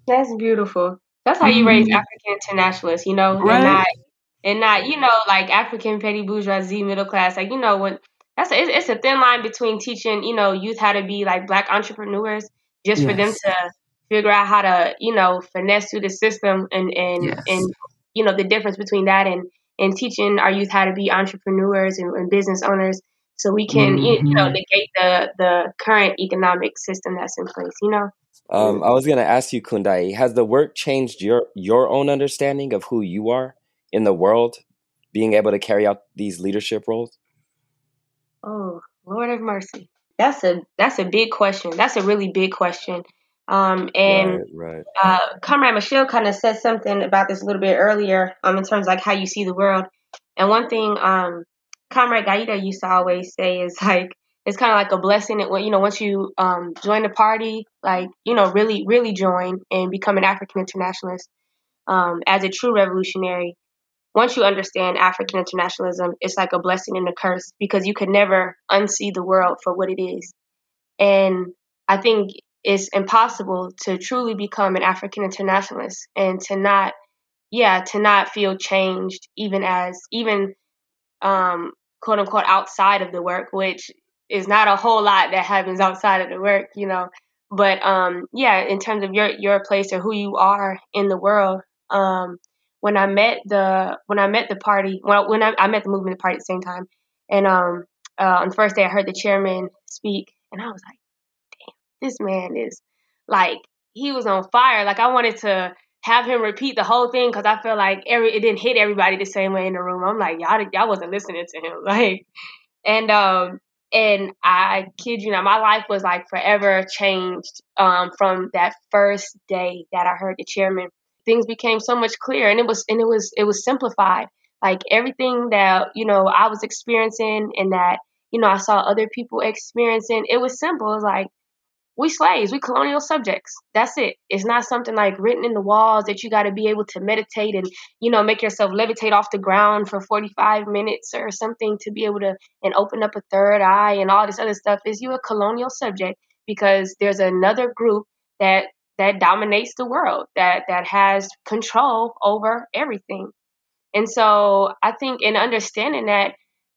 That's beautiful. That's how you raise mm-hmm. African internationalists, you know, right. and not and not you know like African petty bourgeoisie middle class. Like you know when that's a, it's, a thin line between teaching you know youth how to be like black entrepreneurs just yes. for them to figure out how to you know finesse through the system and and yes. and you know the difference between that and and teaching our youth how to be entrepreneurs and, and business owners so we can mm-hmm. you know mm-hmm. negate the the current economic system that's in place you know um, i was going to ask you kundai has the work changed your your own understanding of who you are in the world being able to carry out these leadership roles oh lord of mercy that's a that's a big question that's a really big question um, and right, right. Uh, comrade michelle kind of said something about this a little bit earlier um, in terms of like how you see the world and one thing um, Comrade Gaida used to always say is like it's kind of like a blessing that when you know once you um, join the party, like you know really really join and become an African internationalist um, as a true revolutionary. Once you understand African internationalism, it's like a blessing and a curse because you can never unsee the world for what it is. And I think it's impossible to truly become an African internationalist and to not, yeah, to not feel changed even as even um, quote unquote outside of the work, which is not a whole lot that happens outside of the work, you know. But um, yeah, in terms of your your place or who you are in the world, um, when I met the when I met the party, well, when I, I met the movement party at the same time, and um, uh, on the first day I heard the chairman speak, and I was like, this man is like he was on fire. Like I wanted to have him repeat the whole thing because I feel like every it didn't hit everybody the same way in the room. I'm like, y'all y'all wasn't listening to him. Like and um and I kid you not, my life was like forever changed um from that first day that I heard the chairman. Things became so much clearer and it was and it was it was simplified. Like everything that, you know, I was experiencing and that, you know, I saw other people experiencing, it was simple. It was like we slaves, we colonial subjects. That's it. It's not something like written in the walls that you got to be able to meditate and, you know, make yourself levitate off the ground for 45 minutes or something to be able to and open up a third eye and all this other stuff. Is you a colonial subject because there's another group that that dominates the world that that has control over everything. And so I think in understanding that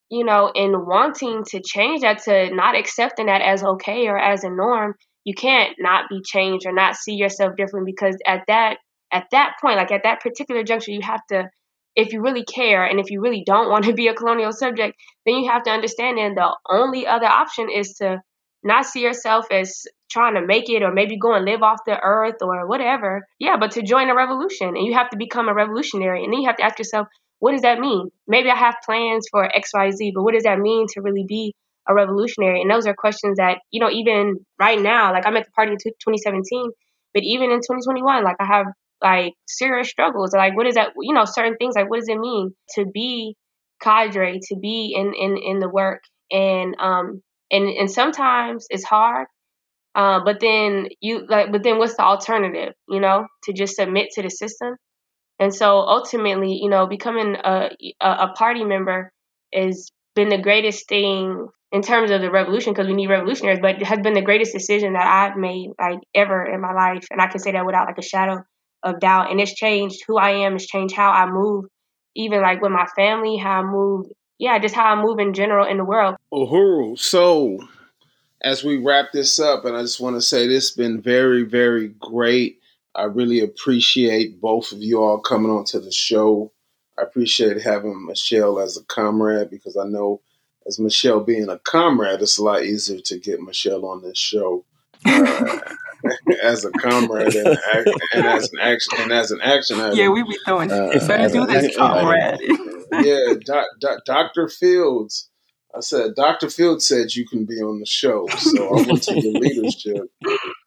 you know, in wanting to change that to not accepting that as okay or as a norm, you can't not be changed or not see yourself different because at that at that point, like at that particular juncture, you have to if you really care and if you really don't want to be a colonial subject, then you have to understand and the only other option is to not see yourself as trying to make it or maybe go and live off the earth or whatever. Yeah, but to join a revolution and you have to become a revolutionary and then you have to ask yourself, what does that mean? Maybe I have plans for XYZ, but what does that mean to really be a revolutionary? And those are questions that, you know, even right now, like I'm at the party in 2017, but even in 2021, like I have like serious struggles. Like, what is that, you know, certain things, like what does it mean to be cadre, to be in, in, in the work? And, um, and, and sometimes it's hard. Uh, but then you like, but then what's the alternative? You know, to just submit to the system. And so ultimately, you know, becoming a, a party member has been the greatest thing in terms of the revolution because we need revolutionaries, but it has been the greatest decision that I've made like ever in my life, and I can say that without like a shadow of doubt. And it's changed who I am. It's changed how I move, even like with my family, how I move. Yeah, just how I move in general in the world. Uhuru. So, as we wrap this up, and I just want to say this has been very, very great. I really appreciate both of you all coming on to the show. I appreciate having Michelle as a comrade because I know as Michelle being a comrade, it's a lot easier to get Michelle on this show uh, as a comrade and, and, as an action and as an action item. Yeah, we be throwing. Uh, better do this, comrade. yeah, doc, doc, Dr. Fields I said, Dr. Fields said you can be on the show. So I went to take your leadership.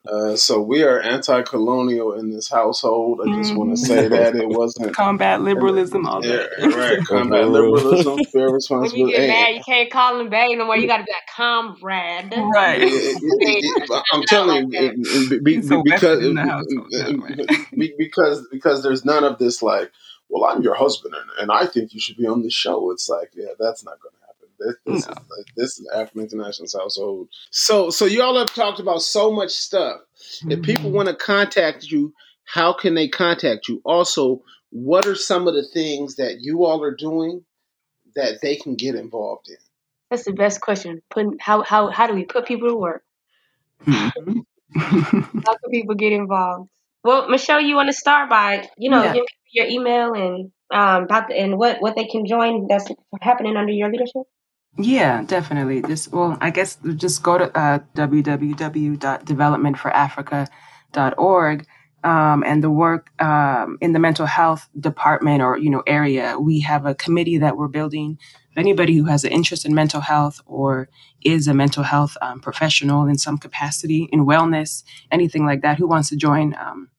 Uh, so we are anti colonial in this household. I just mm-hmm. want to say that it wasn't. Combat liberalism, all that. Yeah, right. Combat liberalism, fair responsibility. When you get mad, you can't call him babe no more. You got to be like, comrade. Right. I'm telling you, because, because, because there's none of this like, well, I'm your husband and, and I think you should be on the show. It's like, yeah, that's not going to this, this, no. is, this is African International's household. So, so y'all have talked about so much stuff. Mm-hmm. If people want to contact you, how can they contact you? Also, what are some of the things that you all are doing that they can get involved in? That's the best question. Put how how how do we put people to work? Mm-hmm. how can people get involved? Well, Michelle, you want to start by you know yeah. your email and um about the, and what what they can join that's happening under your leadership. Yeah, definitely. This well, I guess just go to uh, www.developmentforafrica.org um, and the work um, in the mental health department or you know area. We have a committee that we're building. Anybody who has an interest in mental health or is a mental health um, professional in some capacity in wellness, anything like that, who wants to join. Um,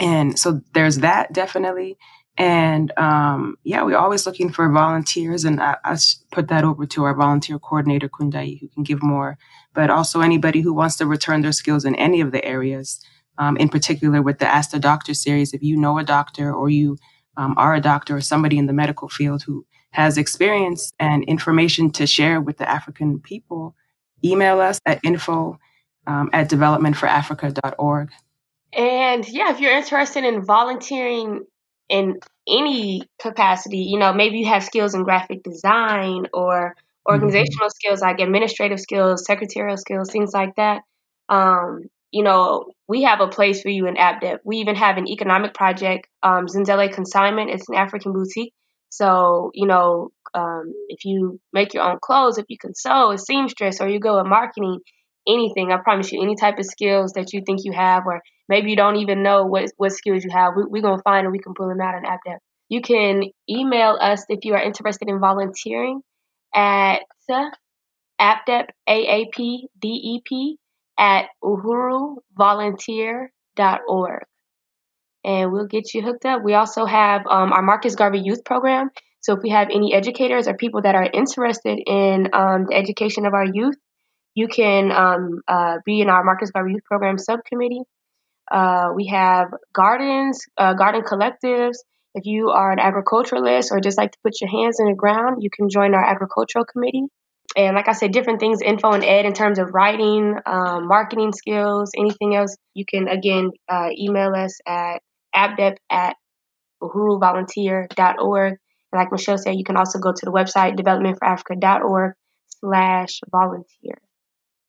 and so there's that definitely. And um, yeah, we're always looking for volunteers, and I, I, put that over to our volunteer coordinator Kundai, who can give more. But also anybody who wants to return their skills in any of the areas, um, in particular with the Ask the Doctor series. If you know a doctor or you um, are a doctor or somebody in the medical field who has experience and information to share with the African people, email us at info um, at developmentforafrica.org. And yeah, if you're interested in volunteering in any capacity. You know, maybe you have skills in graphic design or organizational mm-hmm. skills like administrative skills, secretarial skills, things like that. Um, you know, we have a place for you in AppDep. We even have an economic project, um, Zenzele Consignment. It's an African boutique. So, you know, um, if you make your own clothes, if you can sew, a seamstress, or you go in marketing, anything, I promise you, any type of skills that you think you have, or maybe you don't even know what, what skills you have. We, are going to find and we can pull them out in AppDep. You can email us if you are interested in volunteering at AppDep, A-A-P-D-E-P, at uhuruvolunteer.org. And we'll get you hooked up. We also have um, our Marcus Garvey Youth Program. So if we have any educators or people that are interested in um, the education of our youth, you can um, uh, be in our Marcus Garvey Youth Program subcommittee. Uh, we have gardens, uh, garden collectives. If you are an agriculturalist or just like to put your hands in the ground, you can join our agricultural committee. And like I said, different things, info and ed in terms of writing, um, marketing skills, anything else, you can again uh, email us at appdep at uhuruvolunteer.org. And like Michelle said, you can also go to the website developmentforafrica.org slash volunteer.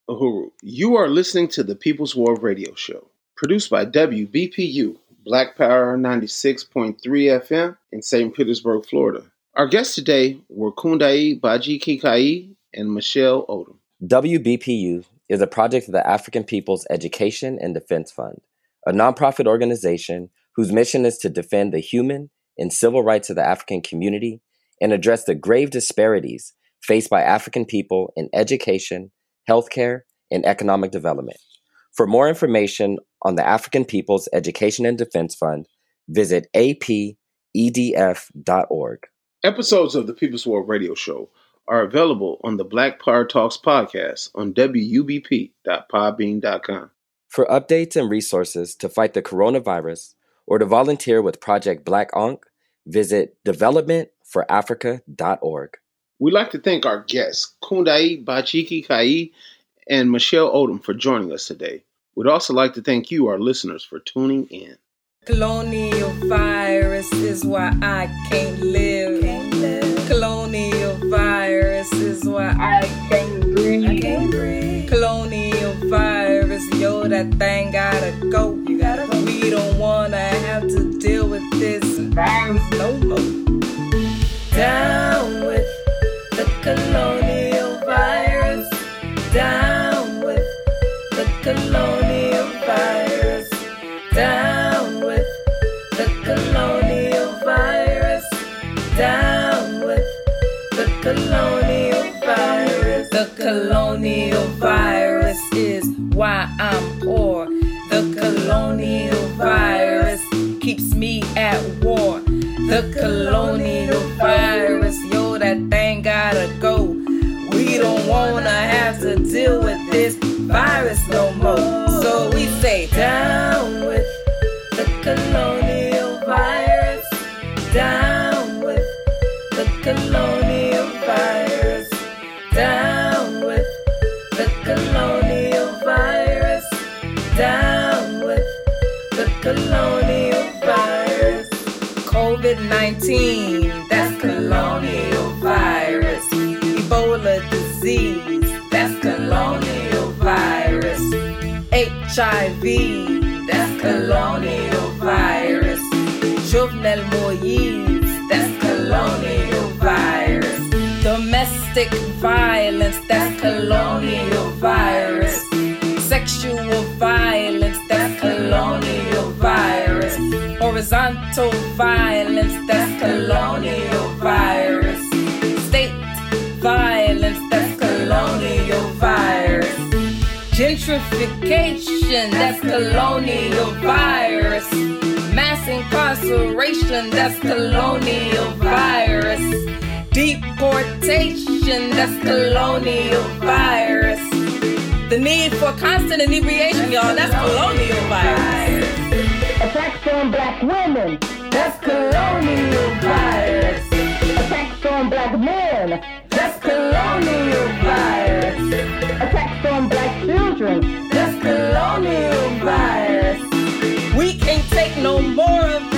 Uhuru, you are listening to the People's War Radio Show. Produced by WBPU, Black Power 96.3 FM in St. Petersburg, Florida. Our guests today were Kundai Baji Kikai and Michelle Odom. WBPU is a project of the African People's Education and Defense Fund, a nonprofit organization whose mission is to defend the human and civil rights of the African community and address the grave disparities faced by African people in education, healthcare, and economic development. For more information on the African People's Education and Defense Fund, visit apedf.org. Episodes of the People's War Radio Show are available on the Black Power Talks podcast on wubp.podbean.com. For updates and resources to fight the coronavirus or to volunteer with Project Black Ankh, visit developmentforafrica.org. We'd like to thank our guests, Kundai Bachiki Kai and Michelle Odom, for joining us today. We'd also like to thank you, our listeners, for tuning in. Colonial virus is why I can't live. Can't live. Colonial virus is why I can't breathe. I can't breathe. Colonial virus, yo, that thing gotta go. You gotta go. We don't wanna have to deal with this virus no more. Down with the colonial virus. Down colonial virus is why I'm poor. The colonial virus keeps me at war. The colonial virus, yo, that thing gotta go. We don't wanna have to deal with this virus no more. So we say down with the colonial virus. Down 19, that's colonial virus. Ebola disease, that's colonial virus. HIV, that's colonial virus. Jovenel Moise, that's colonial virus. Domestic violence, that's colonial virus. Sexual violence, that's colonial virus. Horizontal violence, colonial virus. State violence, that's colonial virus. Gentrification, that's colonial virus. Mass incarceration, that's colonial virus. Deportation, that's colonial virus. The need for constant inebriation, y'all, that's colonial virus. Attacks on black women. That's colonial violence. Attacks on black men. That's colonial violence. Attacks on black children. That's colonial violence. We can't take no more of